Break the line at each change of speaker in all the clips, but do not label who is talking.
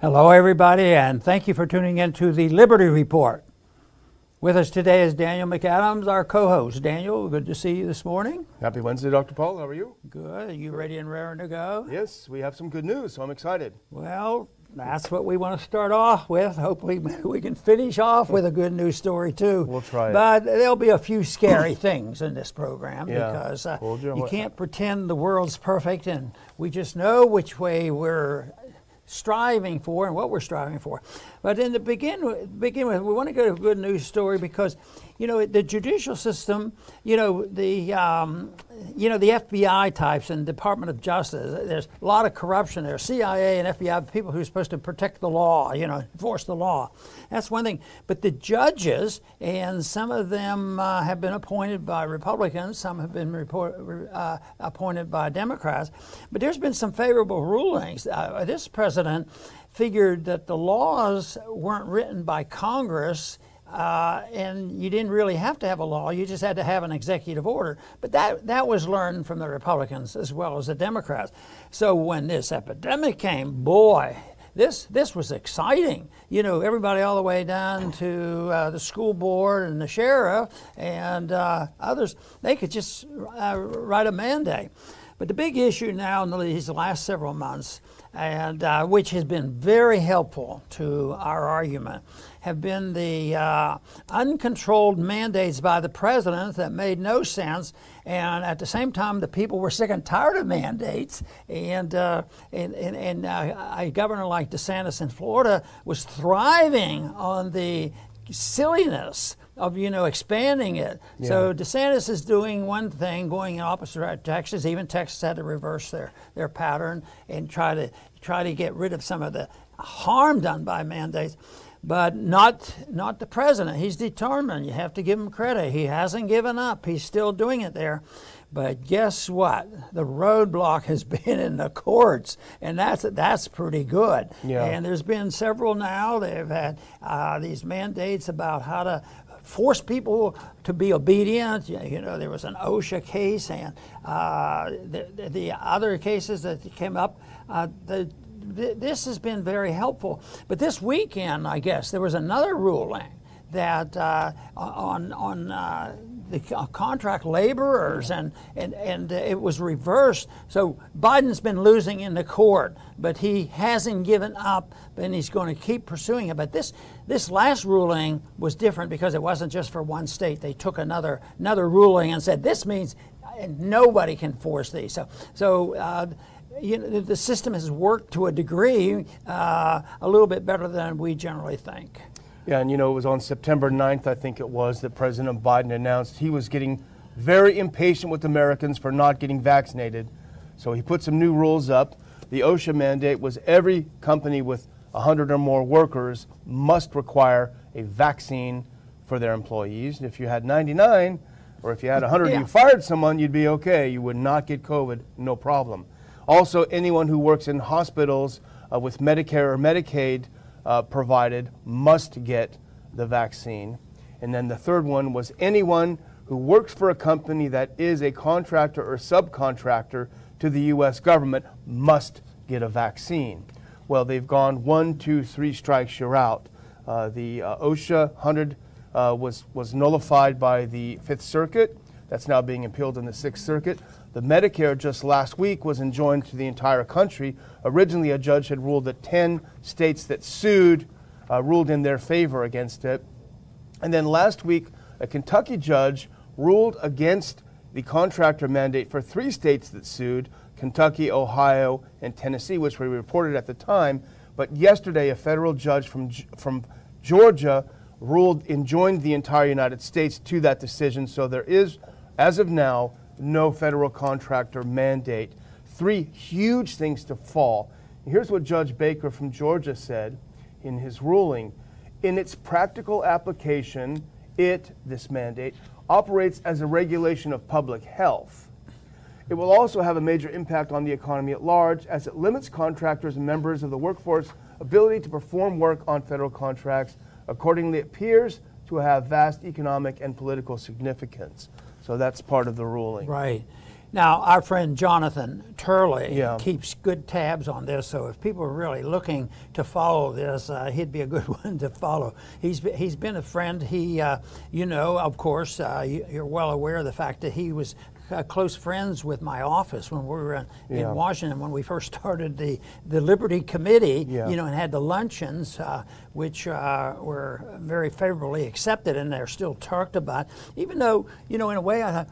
Hello, everybody, and thank you for tuning in to the Liberty Report. With us today is Daniel McAdams, our co host. Daniel, good to see you this morning.
Happy Wednesday, Dr. Paul. How are you?
Good. Are you ready and raring to go?
Yes, we have some good news, so I'm excited.
Well, that's what we want to start off with. Hopefully, we can finish off with a good news story, too.
We'll try it.
But there'll be a few scary things in this program
Yeah.
because uh,
your-
you can't pretend the world's perfect, and we just know which way we're striving for and what we're striving for. But in the begin begin with, we want to go to a good news story because, you know, the judicial system, you know, the um, you know the FBI types and Department of Justice. There's a lot of corruption there. CIA and FBI, people who are supposed to protect the law, you know, enforce the law. That's one thing. But the judges, and some of them uh, have been appointed by Republicans, some have been report, uh, appointed by Democrats. But there's been some favorable rulings. Uh, this president figured that the laws weren't written by Congress. Uh, and you didn't really have to have a law; you just had to have an executive order. But that that was learned from the Republicans as well as the Democrats. So when this epidemic came, boy, this this was exciting. You know, everybody all the way down to uh, the school board and the sheriff and uh, others, they could just uh, write a mandate. But the big issue now in these last several months, and uh, which has been very helpful to our argument, have been the uh, uncontrolled mandates by the president that made no sense. And at the same time, the people were sick and tired of mandates. And, uh, and, and, and uh, a governor like DeSantis in Florida was thriving on the silliness of you know expanding it. So DeSantis is doing one thing, going in opposite direction. Texas, even Texas had to reverse their their pattern and try to try to get rid of some of the harm done by mandates. But not not the president. He's determined. You have to give him credit. He hasn't given up. He's still doing it there. But guess what? The roadblock has been in the courts, and that's that's pretty good.
Yeah.
And there's been several now. They've had uh, these mandates about how to force people to be obedient. You know, there was an OSHA case, and uh, the, the- the other cases that came up. Uh, the, th- this has been very helpful. But this weekend, I guess, there was another ruling that uh, on on uh, the contract laborers and and and it was reversed. So Biden's been losing in the court, but he hasn't given up, and he's going to keep pursuing it. But this this last ruling was different because it wasn't just for one state. They took another another ruling and said this means uh, nobody can force these. So so. Uh, you know, the system has worked to a degree uh, a little bit better than we generally think.
Yeah, and you know, it was on September 9th, I think it was, that President Biden announced he was getting very impatient with Americans for not getting vaccinated. So he put some new rules up. The OSHA mandate was every company with 100 or more workers must require a vaccine for their employees. And if you had 99 or if you had 100
Yeah.
you fired someone, you'd be okay. You would not get COVID, no problem. Also, anyone who works in hospitals uh, with Medicare or Medicaid uh, provided must get the vaccine. And then the third one was anyone who works for a company that is a contractor or subcontractor to the U.S. government must get a vaccine. Well, they've gone one, two, three strikes, you're out. Uh, the uh, OSHA 100 uh, was, was nullified by the Fifth Circuit. That's now being appealed in the Sixth Circuit. The Medicare just last week was enjoined to the entire country. Originally, a judge had ruled that 10 states that sued uh, ruled in their favor against it. And then last week, a Kentucky judge ruled against the contractor mandate for three states that sued Kentucky, Ohio, and Tennessee, which we reported at the time. But yesterday, a federal judge from, from Georgia ruled enjoined the entire United States to that decision. So there is, as of now, no federal contractor mandate. Three huge things to fall. Here's what Judge Baker from Georgia said in his ruling. In its practical application, it, this mandate, operates as a regulation of public health. It will also have a major impact on the economy at large as it limits contractors and members of the workforce ability to perform work on federal contracts. Accordingly, it appears to have vast economic and political significance. So that's part of the ruling.
Right. Now, our friend Jonathan Turley
Yeah.
keeps good tabs on this, so if people are really looking to follow this, uh, he'd be a good one to follow. He's he's been a friend. He, uh, you know, of course, uh, you're well aware of the fact that he was. Uh, close friends with my office when we were in,
Yeah.
in Washington when we first started the, the Liberty Committee,
Yeah.
you know, and had the luncheons, uh, which uh, were very favorably accepted and they're still talked about. Even though, you know, in a way, I thought,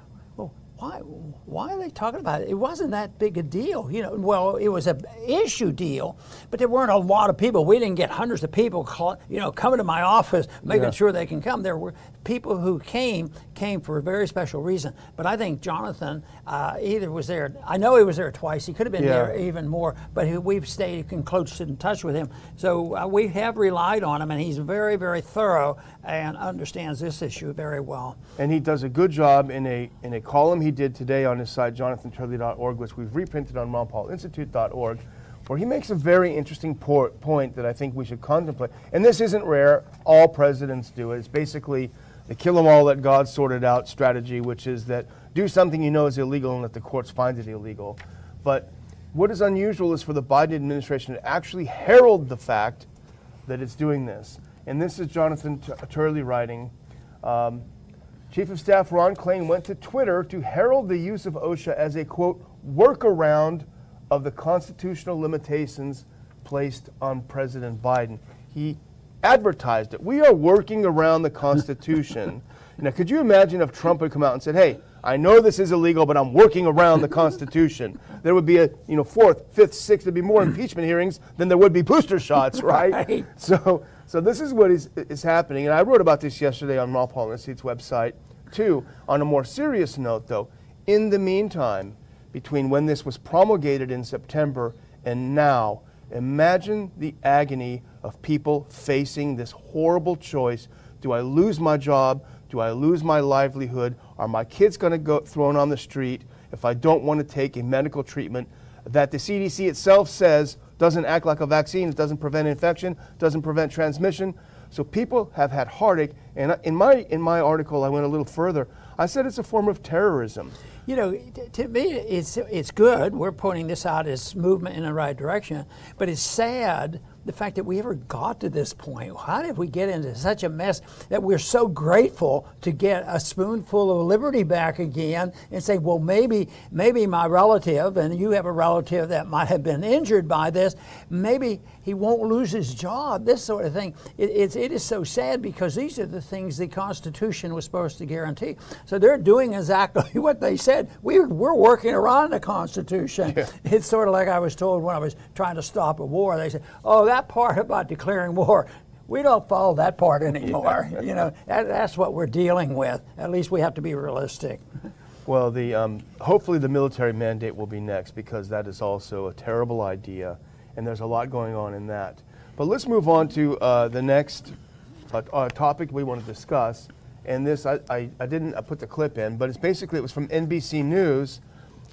why, why are they talking about it? It wasn't that big a deal, you know. Well, it was a issue deal, but there weren't a lot of people. We didn't get hundreds of people, call, you know, coming to my office, making
Yeah.
sure they can come. There were people who came came for a very special reason. But I think Jonathan uh, either was there. I know he was there twice. He could have been
Yeah.
there even more. But he, we've stayed in close in touch with him, so uh, we have relied on him, and he's very, very thorough and understands this issue very well.
And he does a good job in a in a column he did today on his site, jonathanturley.org, which we've reprinted on ronpaulinstitute.org, where he makes a very interesting point that I think we should contemplate. And this isn't rare; all presidents do it. It's basically the kill 'em all, let God sort it out strategy, which is that do something you know is illegal and let the courts find it illegal. But what is unusual is for the Biden administration to actually herald the fact that it's doing this. And this is Jonathan Turley writing. Um, Chief of Staff Ron Klain went to Twitter to herald the use of OSHA as a quote workaround of the constitutional limitations placed on President Biden. He advertised it. We are working around the Constitution. now, could you imagine if Trump had come out and said, "Hey, I know this is illegal, but I'm working around the Constitution." There would be a you know fourth, fifth, sixth. There'd be more impeachment hearings than there would be booster shots, right?
Right.
So, so this is what is, is happening, and I wrote about this yesterday on Ron Paul Institute's website On a more serious note, though, in the meantime, between when this was promulgated in September and now, imagine the agony of people facing this horrible choice: Do I lose my job? Do I lose my livelihood? Are my kids going to go thrown on the street if I don't want to take a medical treatment that the CDC itself says doesn't act like a vaccine, it doesn't prevent infection, doesn't prevent transmission. So people have had heartache, and in my in my article, I went a little further. I said it's a form of terrorism.
You know, to me, it's it's good. We're pointing this out as movement in the right direction, but it's sad the fact that we ever got to this point. How did we get into such a mess that we're so grateful to get a spoonful of liberty back again and say, well, maybe maybe my relative and you have a relative that might have been injured by this, maybe he won't lose his job. This sort of thing. It, it's it is so sad because these are the things the Constitution was supposed to guarantee. So they're doing exactly what they said. We're, we're working around the Constitution. It's sort of like I was told when I was trying to stop a war. They said, oh, that part about declaring war, we don't follow that part anymore. You know, that, that's what we're dealing with. At least we have to be realistic.
Well, the um, hopefully the military mandate will be next because that is also a terrible idea, and there's a lot going on in that. But let's move on to uh, the next uh, uh, topic we want to discuss. And this, I, I, I didn't I put the clip in, but it's basically it was from NBC News,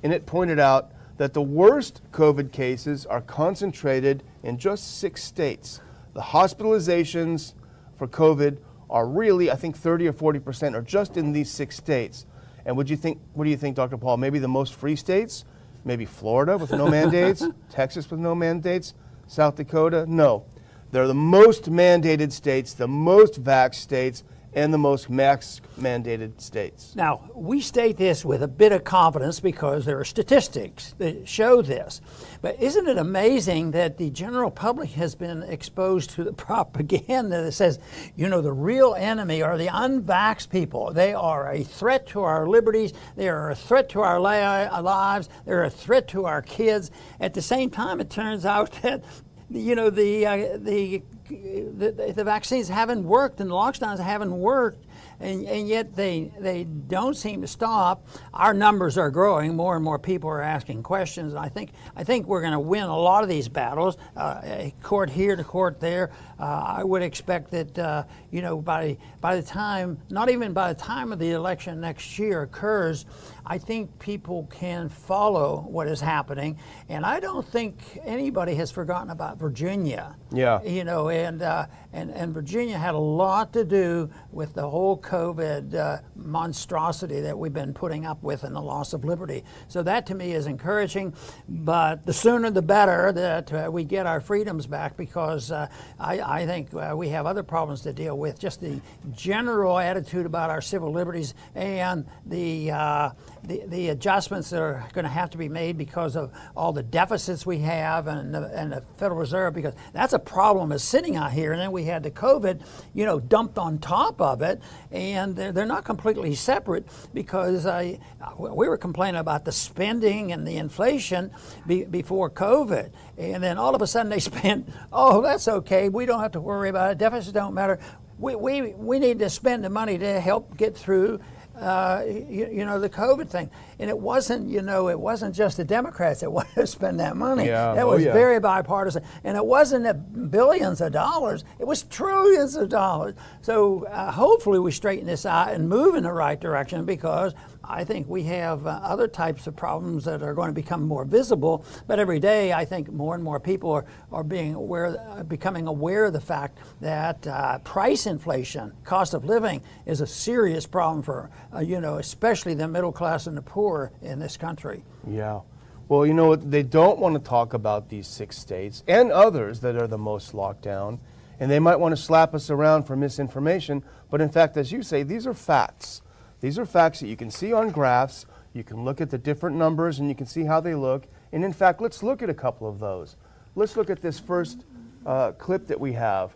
and it pointed out that the worst COVID cases are concentrated in just six states. The hospitalizations for COVID are really, I think, 30 or 40 percent are just in these six states. And would you think? What do you think, Dr. Paul? Maybe the most free states? Maybe Florida with no mandates, Texas with no mandates, South Dakota? No, they're the most mandated states, the most vax states, and the most max mandated states.
Now, we state this with a bit of confidence because there are statistics that show this. But isn't it amazing that the general public has been exposed to the propaganda that says, you know, the real enemy are the unvaxxed people. They are a threat to our liberties, they are a threat to our li- lives, they're a threat to our kids. At the same time, it turns out that you know the uh, the, the the vaccines haven't worked and the lockdowns haven't worked and, and yet they they don't seem to stop. Our numbers are growing. More and more people are asking questions. I think i think we're going to win a lot of these battles uh, a court here to court there. Uh, i would expect that uh, you know by by the time not even by the time of the election next year occurs i think people can follow what is happening and i don't think anybody has forgotten about virginia
Yeah.
you know, and, uh, and, and Virginia had a lot to do with the whole COVID uh, monstrosity that we've been putting up with and the loss of liberty. So that to me is encouraging, but the sooner the better that uh, we get our freedoms back because uh, I, I, think uh, we have other problems to deal with. Just the general attitude about our civil liberties and the, uh, the, the, adjustments that are going to have to be made because of all the deficits we have and the, and the Federal Reserve, because that's a problem is sitting out here. And then we had the COVID, you know, dumped on top of it, and they're, they're not completely separate because I, we were complaining about the spending and the inflation be, before COVID. And then all of a sudden they spent, oh, that's okay. We don't have to worry about it. Deficits don't matter. We, we, we need to spend the money to help get through uh, you, you, know, the COVID thing. And it wasn't, you know, it wasn't just the Democrats that wanted to spend that money.
Yeah.
That
oh,
was
yeah.
very bipartisan. And it wasn't billions of dollars, it was trillions of dollars. So uh, hopefully we straighten this out and move in the right direction because I think we have uh, other types of problems that are going to become more visible. But every day, I think more and more people are, are being aware, uh, becoming aware of the fact that uh, price inflation, cost of living, is a serious problem for uh, you know, especially the middle class and the poor in this country.
Yeah. Well, you know? They don't want to talk about these six states and others that are the most locked down. And they might want to slap us around for misinformation. But in fact, as you say, these are facts. These are facts that you can see on graphs. You can look at the different numbers and you can see how they look. And in fact, let's look at a couple of those. Let's look at this first uh, clip that we have.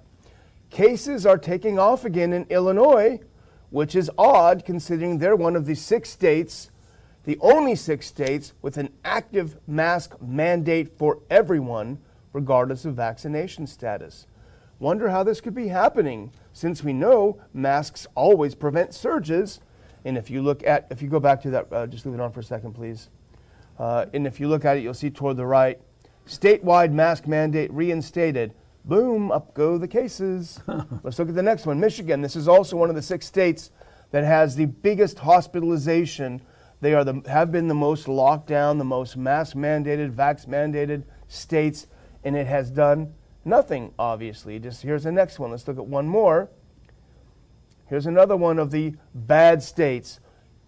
Cases are taking off again in Illinois, which is odd considering they're one of the six states, the only six states with an active mask mandate for everyone, regardless of vaccination status. Wonder how this could be happening since we know masks always prevent surges and if you look at, if you go back to that, uh, just leave it on for a second, please. Uh, and if you look at it, you'll see toward the right, statewide mask mandate reinstated. Boom, up go the cases. Let's look at the next one. Michigan. This is also one of the six states that has the biggest hospitalization. They are the, have been the most locked down, the most mask mandated, vax mandated states, and it has done nothing, obviously. Just here's the next one. Let's look at one more. Here's another one of the bad states.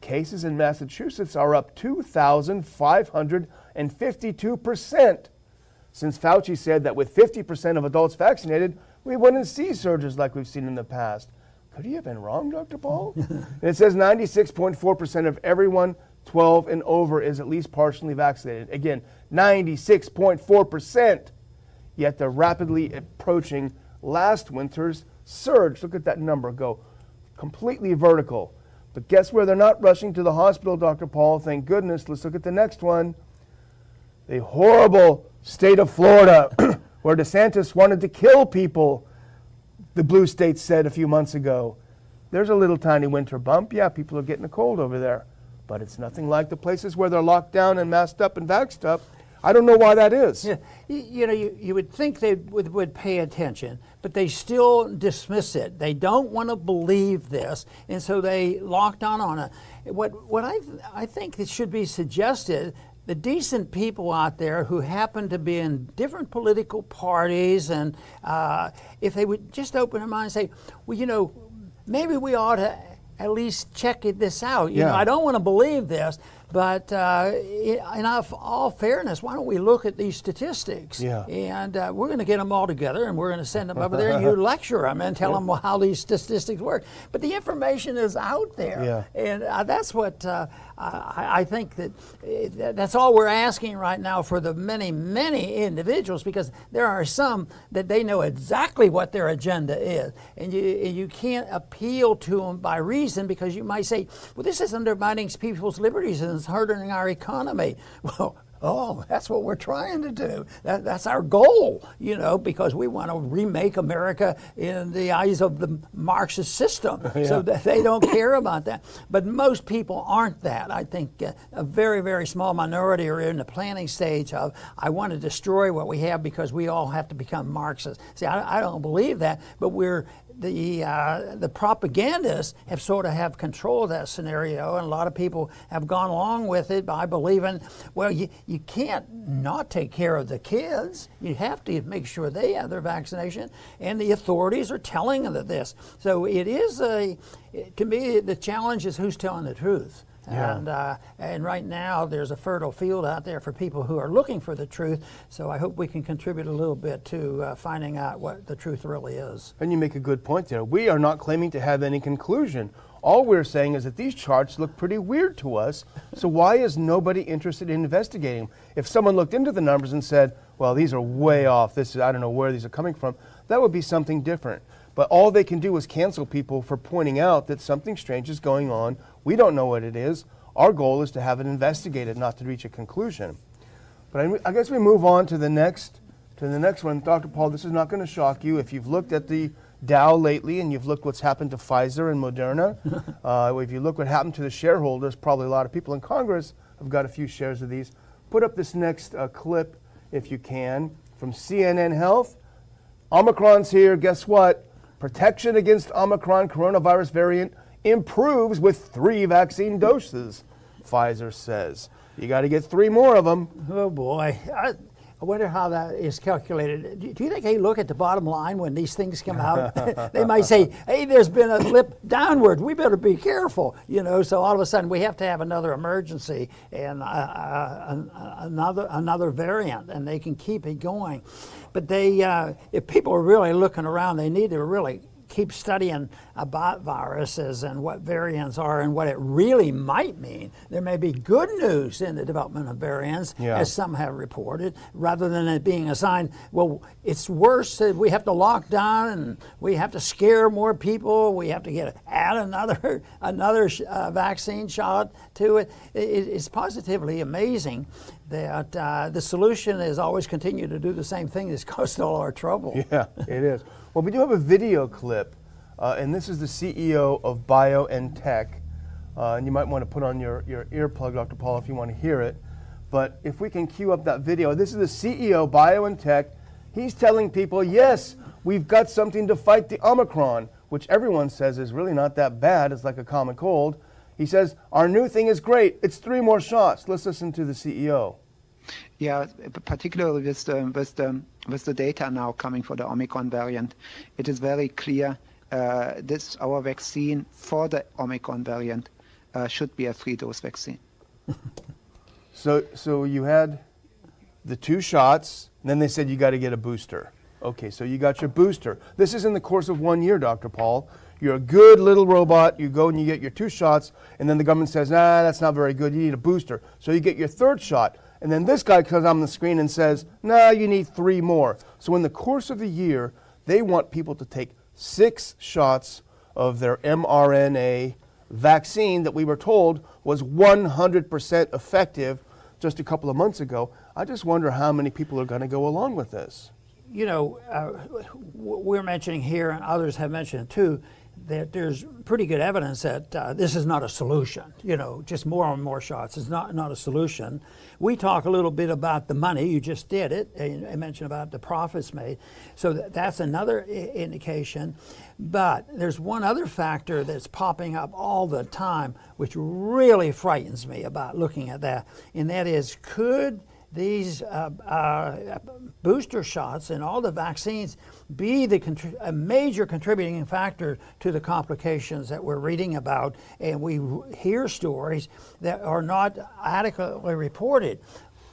Cases in Massachusetts are up 2,552% since Fauci said that with 50% of adults vaccinated, we wouldn't see surges like we've seen in the past. Could he have been wrong, Dr. Paul? it says 96.4% of everyone 12 and over is at least partially vaccinated. Again, 96.4%. Yet they're rapidly approaching last winter's surge. Look at that number go completely vertical. But guess where they're not rushing to the hospital, Dr. Paul? Thank goodness. Let's look at the next one. The horrible state of Florida, where DeSantis wanted to kill people, the blue state said a few months ago. There's a little tiny winter bump. Yeah, people are getting a cold over there. But it's nothing like the places where they're locked down and masked up and vaxxed up. I don't know why that is.
Yeah, you, you know, you, you would think they would, would pay attention, but they still dismiss it. They don't want to believe this, and so they locked on on it. What, what I, I think it should be suggested the decent people out there who happen to be in different political parties, and uh, if they would just open their mind and say, well, you know, maybe we ought to at least check this out. You
yeah.
know, I don't want to believe this, but uh, in all fairness, why don't we look at these statistics?
Yeah.
And uh, we're going to get them all together and we're going to send them over there and you lecture them and tell them how these statistics work. But the information is out there.
Yeah.
And uh, that's what uh, I, I, think that uh, that's all we're asking right now for the many, many individuals because there are some that they know exactly what their agenda is. And you, you can't appeal to them by reason because you might say, well, this is undermining people's liberties and it's hurting our economy. Well, Oh, that's what we're trying to do. That, that's our goal, you know, because we want to remake America in the eyes of the Marxist system. yeah. So that they don't care about that. But most people aren't that. I think uh, a very, very small minority are in the planning stage of, I want to destroy what we have because we all have to become Marxists. See, I, I don't believe that, but we're the uh, the propagandists have sort of have control of that scenario, and a lot of people have gone along with it by believing, well, you, you can't not take care of the kids. You have to make sure they have their vaccination, and the authorities are telling them this. So it is a, to me, the challenge is who's telling the truth.
Yeah.
And, uh, and right now, there's a fertile field out there for people who are looking for the truth. So I hope we can contribute a little bit to uh, finding out what the truth really is.
And you make a good point there. We are not claiming to have any conclusion. All we're saying is that these charts look pretty weird to us. So why is nobody interested in investigating? If someone looked into the numbers and said, "Well, these are way off. This is I don't know where these are coming from," that would be something different. But all they can do is cancel people for pointing out that something strange is going on. We don't know what it is. Our goal is to have it investigated, not to reach a conclusion. But I, I guess we move on to the next to the next one, Dr. Paul. This is not going to shock you if you've looked at the Dow lately and you've looked what's happened to Pfizer and Moderna. uh, if you look what happened to the shareholders, probably a lot of people in Congress have got a few shares of these. Put up this next uh, clip, if you can, from CNN Health. Omicron's here. Guess what? Protection against Omicron coronavirus variant improves with three vaccine doses, Pfizer says. You got to get three more of them.
Oh boy. I, I wonder how that is calculated. Do you think they look at the bottom line when these things come out? they might say, "Hey, there's been a lip downward. We better be careful." You know, so all of a sudden we have to have another emergency and uh, uh, another another variant, and they can keep it going. But they, uh, if people are really looking around, they need to really keep studying about viruses and what variants are and what it really might mean. There may be good news in the development of variants,
Yeah.
as some have reported, rather than it being a sign, well, it's worse that we have to lock down and we have to scare more people, we have to get add another another uh, vaccine shot to it. It- It's positively amazing that uh, the solution is always continue to do the same thing that's caused all our trouble.
Yeah, it is. Well, we do have a video clip, uh, and this is the CEO of Bio BioNTech. Uh, and you might want to put on your, your earplug, Dr. Paul, if you want to hear it. But if we can cue up that video, this is the CEO, BioNTech. He's telling people, yes, we've got something to fight the Omicron, which everyone says is really not that bad. It's like a common cold. He says, our new thing is great. It's three more shots. Let's listen to the CEO.
Yeah, particularly with the, with the with the data now coming for the Omicron variant, it is very clear uh, this our vaccine for the Omicron variant uh, should be a three-dose vaccine.
So, so you had the two shots, and then they said you got to get a booster. Okay, so you got your booster. This is in the course of one year, Dr. Paul. You're a good little robot. You go and you get your two shots, and then the government says, nah, that's not very good. You need a booster. So you get your third shot. And then this guy comes on the screen and says, nah, you need three more. So in the course of the year, they want people to take six shots of their mRNA vaccine that we were told was 100% effective just a couple of months ago. I just wonder how many people are going to go along with this.
you know, uh, we're mentioning here, and others have mentioned too, that there's pretty good evidence that uh, this is not a solution. You know, just more and more shots is not not a solution. We talk a little bit about the money. You just did it. I mentioned about the profits made. So th- that's another indication. But there's one other factor that's popping up all the time, which really frightens me about looking at that, and that is could these uh, uh, booster shots and all the vaccines be the a major contributing factor to the complications that we're reading about, and we hear stories that are not adequately reported,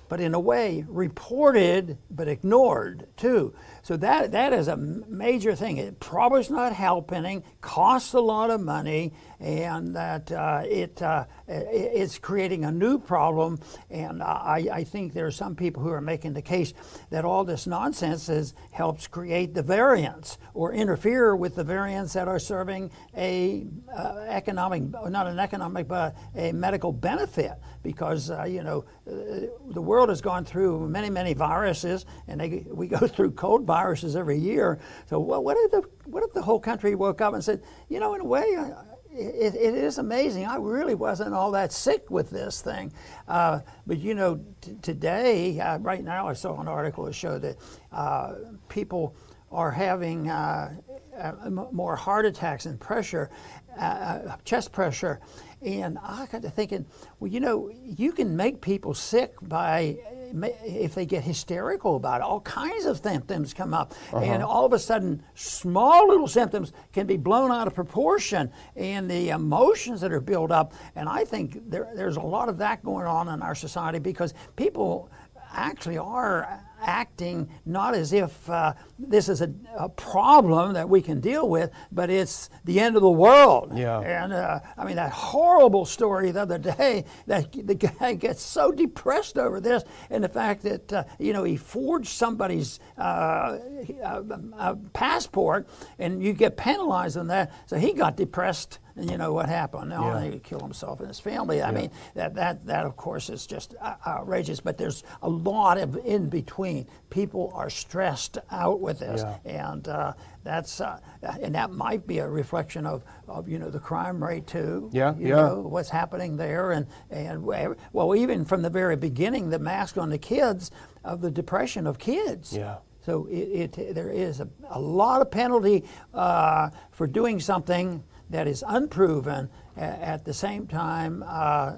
but in a way reported but ignored too. So that that is a major thing. It probably is not helping, costs a lot of money, and that uh, it uh, it's creating a new problem. And I, I think there are some people who are making the case that all this nonsense is helps create the variants or interfere with the variants that are serving a uh, economic, not an economic, but a medical benefit. Because uh, you know uh, the world has gone through many, many viruses, and they, we go through cold viruses every year. So what, what if the what if the whole country woke up and said, you know, in a way. It, it is amazing. I really wasn't all that sick with this thing. Uh, but you know, t- today, uh, right now, I saw an article that showed that uh, people are having uh, uh, more heart attacks and pressure, uh, chest pressure. And I got to thinking, well, you know, you can make people sick by if they get hysterical about it, all kinds of symptoms come up. Uh-huh. And all of a sudden, small little symptoms can be blown out of proportion and the emotions that are built up. And I think there, there's a lot of that going on in our society because people actually are acting not as if uh, this is a, a, problem that we can deal with, but it's the end of the world.
Yeah.
And uh, I mean, that horrible story the other day that the guy gets so depressed over this and the fact that, uh, you know, he forged somebody's uh, uh, passport and you get penalized on that. So he got depressed and you know what happened? Now yeah. he killed himself and his family. I yeah. mean, that, that, that of course is just outrageous, but there's a lot of in between. People are stressed out with this, yeah. and uh, that's uh, and that might be a reflection of, of you know the crime rate too.
Yeah,
you
yeah.
Know, what's happening there, and and well, even from the very beginning, the mask on the kids of the depression of kids.
Yeah.
So it, it there is a, a lot of penalty uh, for doing something that is unproven. At the same time, uh,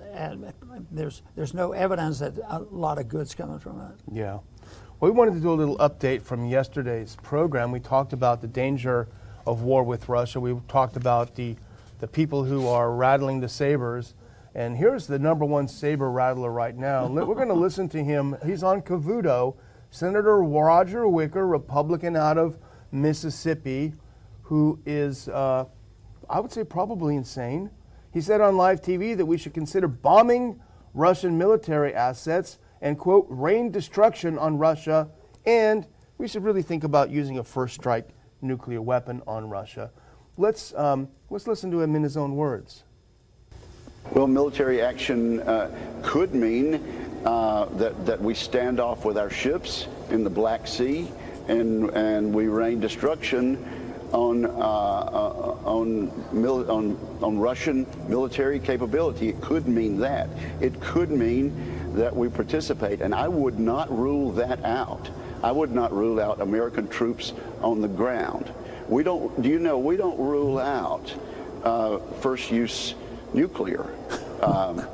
there's there's no evidence that a lot of good's coming from it.
Yeah. Well, we wanted to do a little update from yesterday's program. We talked about the danger of war with Russia. We talked about the the people who are rattling the sabers. And here's the number one saber rattler right now. We're going to listen to him. He's on Cavuto. Senator Roger Wicker, Republican out of Mississippi, who is uh, I would say probably insane. He said on live TV that we should consider bombing Russian military assets and, quote, rain destruction on Russia, and we should really think about using a first strike nuclear weapon on Russia. Let's, um, let's listen to him in his own words.
Well, military action uh, could mean uh, that, that we stand off with our ships in the Black Sea and, and we rain destruction on, uh, uh, on, on, on Russian military capability. It could mean that. It could mean that we participate, and I would not rule that out. I would not rule out American troops on the ground. We don't, do you know, we don't rule out uh, first use nuclear um,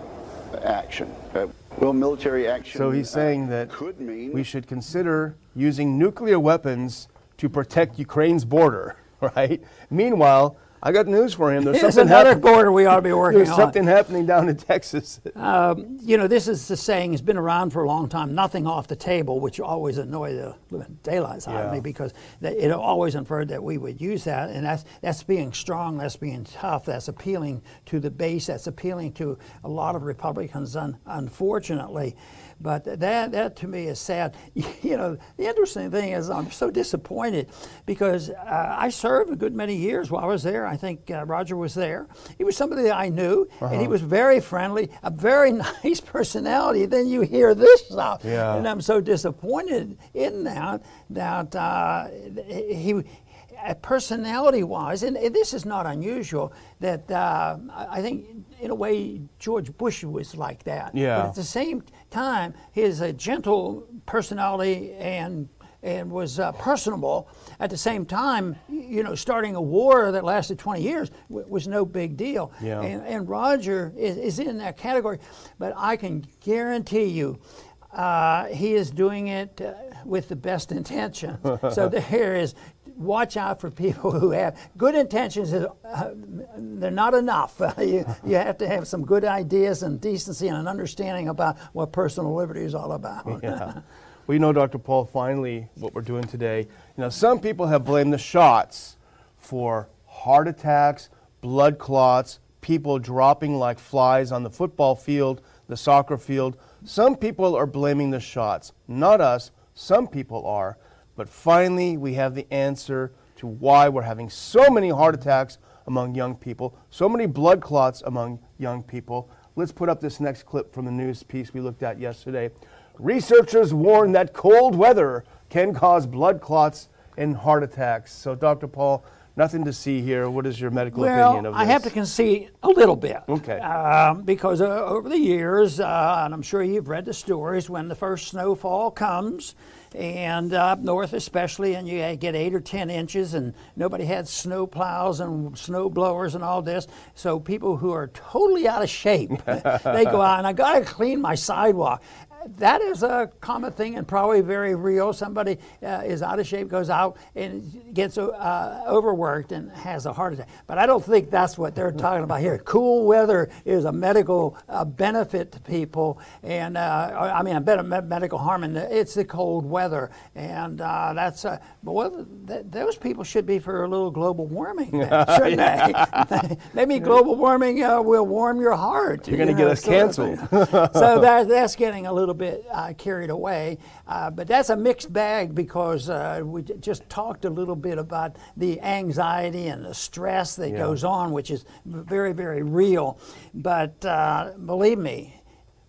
action. Uh, well, military action.
So he's saying that
could mean
we should consider using nuclear weapons to protect Ukraine's border. right? Meanwhile, I got news for him.
There's something another border we ought to be working
There's on. something happening down in Texas.
Um, you know, this is the saying. It's been around for a long time. Nothing off the table, which always annoy the daylights out yeah. of me because it always inferred that we would use that, and that's that's being strong. That's being tough. That's appealing to the base. That's appealing to a lot of Republicans. Un- unfortunately. But that, that to me is sad. You know, the interesting thing is I'm so disappointed because uh, I served a good many years while I was there. I think uh, Roger was there. He was somebody that I knew, uh-huh. and he uh-huh. was very friendly, a very nice personality. Then you hear this stuff,
yeah.
and I'm so disappointed in that that uh, he personality wise, and this is not unusual, that uh, I think in a way George Bush was like that.
Yeah.
But at the same time, his uh, gentle personality and and was uh, personable. At the same time, you know, starting a war that lasted 20 years w- was no big deal.
Yeah.
And, and Roger is, is in that category, but I can guarantee you. Uh, he is doing it uh, with the best intention. so there is watch out for people who have good intentions. Uh, they're not enough. you, you have to have some good ideas and decency and an understanding about what personal liberty is all about.
yeah. Well, you know, Dr. Paul, finally, what we're doing today, you know, some people have blamed the shots for heart attacks, blood clots, people dropping like flies on the football field, the soccer field. Some people are blaming the shots, not us. Some people are. But finally, we have the answer to why we're having so many heart attacks among young people, so many blood clots among young people. Let's put up this next clip from the news piece we looked at yesterday. Researchers warn that cold weather can cause blood clots and heart attacks. So, Dr. Paul, nothing to see here. What is your medical
well,
opinion of this?
I have to concede a little bit.
Okay.
Um, because uh, over the years, uh, and I'm sure you've read the stories, when the first snowfall comes, and up north especially, and you get eight or ten inches, and nobody had snow plows and snow blowers and all this. So people who are totally out of shape, they go out and I got to clean my sidewalk that is a common thing and probably very real. Somebody uh, is out of shape, goes out and gets uh, overworked and has a heart attack. But I don't think that's what they're talking about here. Cool weather is a medical uh, benefit to people, and uh, I mean, a medical harm, and it's the cold weather, and uh, that's uh, well, th- those people should be for a little global warming, then, shouldn't they? Maybe global warming will warm your heart.
You're going to you get us canceled.
so that, that's getting a little little bit uh, carried away. Uh, but that's a mixed bag because uh, we just talked a little bit about the anxiety and the stress that yeah. goes on, which is very, very real. But uh, believe me,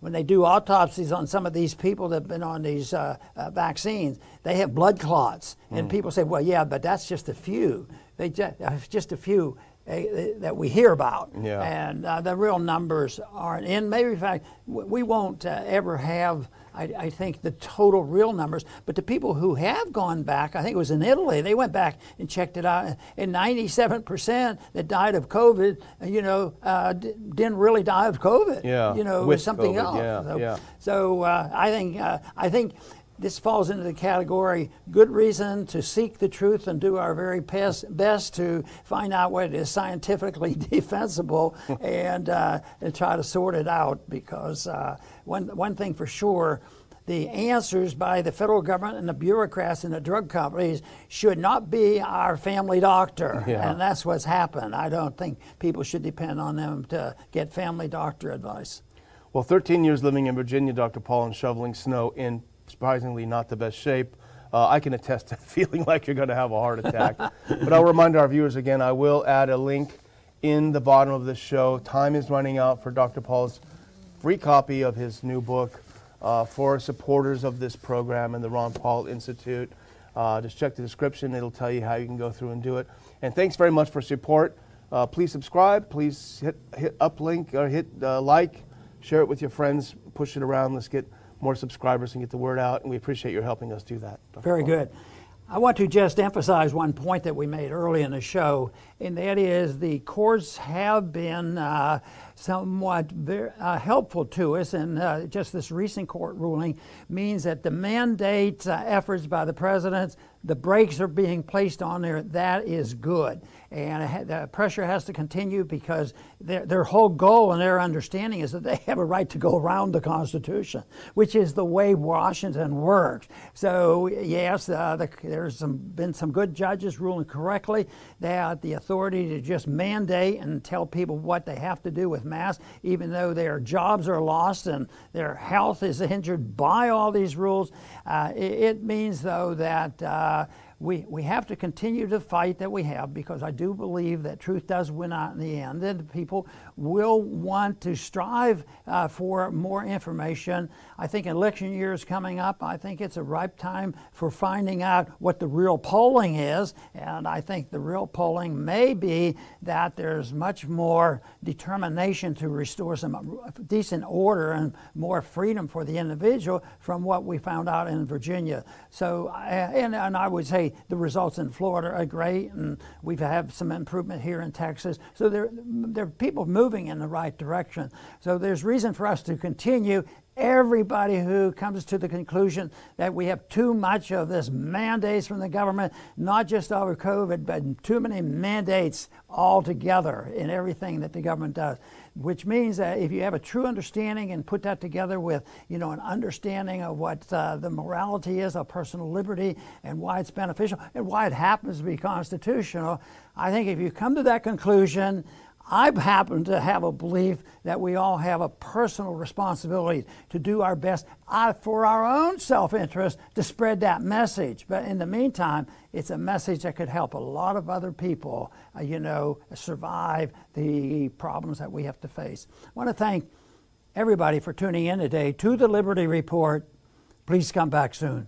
when they do autopsies on some of these people that have been on these uh, uh, vaccines, they have blood clots. Mm. And people say, well, yeah, but that's just a few. They just, just a few. Uh, that we hear about.
Yeah.
And uh, the real numbers aren't in. Maybe, in fact, we won't uh, ever have, I, I, think, the total real numbers. But the people who have gone back, I think it was in Italy, they went back and checked it out. And 97% that died of COVID, uh, you know, uh, d- didn't really die of COVID.
Yeah.
You know,
With
something
COVID,
else.
Yeah.
So,
yeah.
so uh, I think, I think this falls into the category good reason to seek the truth and do our very best to find out what is scientifically defensible and, uh, and try to sort it out because uh, one, one thing for sure the answers by the federal government and the bureaucrats and the drug companies should not be our family doctor.
Yeah.
And that's what's happened. I don't think people should depend on them to get family doctor advice.
Well, 13 years living in Virginia, Dr. Paul, and shoveling snow in surprisingly not the best shape. Uh, I can attest to feeling like you're going to have a heart attack. but I'll remind our viewers again, I will add a link in the bottom of the show. Time is running out for Dr. Paul's free copy of his new book uh, for supporters of this program and the Ron Paul Institute. Uh, just check the description, it'll tell you how you can go through and do it. And thanks very much for support. Uh, please subscribe, please hit, hit uplink or hit uh, like, share it with your friends, push it around. Let's get more subscribers and get the word out. And we appreciate your helping us do that.
Dr. Very good. I want to just emphasize one point that we made early in the show, and that is the courts have been uh, somewhat very, uh, helpful to us, and uh, just this recent court ruling means that the mandate uh, efforts by the presidents, the brakes are being placed on there. That is good and the pressure has to continue because their, their whole goal and their understanding is that they have a right to go around the Constitution, which is the way Washington works. So yes, uh, the, there's some, been some good judges ruling correctly. that the authority to just mandate and tell people what they have to do with masks, even though their jobs are lost and their health is injured by all these rules. Uh, it, it, means though that uh, we, we have to continue the fight that we have because I do believe that truth does win out in the end. And people will want to strive uh, for more information. I think election year is coming up. I think it's a ripe time for finding out what the real polling is. And I think the real polling may be that there's much more determination to restore some decent order and more freedom for the individual from what we found out in Virginia. So, uh, and, and I would say the results in Florida are great, and we've had some improvement here in Texas. So there, there are people moving in the right direction. So there's reason for us to continue everybody who comes to the conclusion that we have too much of this mandates from the government, not just over COVID, but too many mandates altogether in everything that the government does. Which means that if you have a true understanding and put that together with, you know, an understanding of what uh, the morality is of personal liberty and why it's beneficial and why it happens to be constitutional, I think if you come to that conclusion, I happen to have a belief that we all have a personal responsibility to do our best uh, for our own self interest to spread that message. But in the meantime, it's a message that could help a lot of other people, uh, you know, survive the problems that we have to face. I want to thank everybody for tuning in today to the Liberty Report. Please come back soon.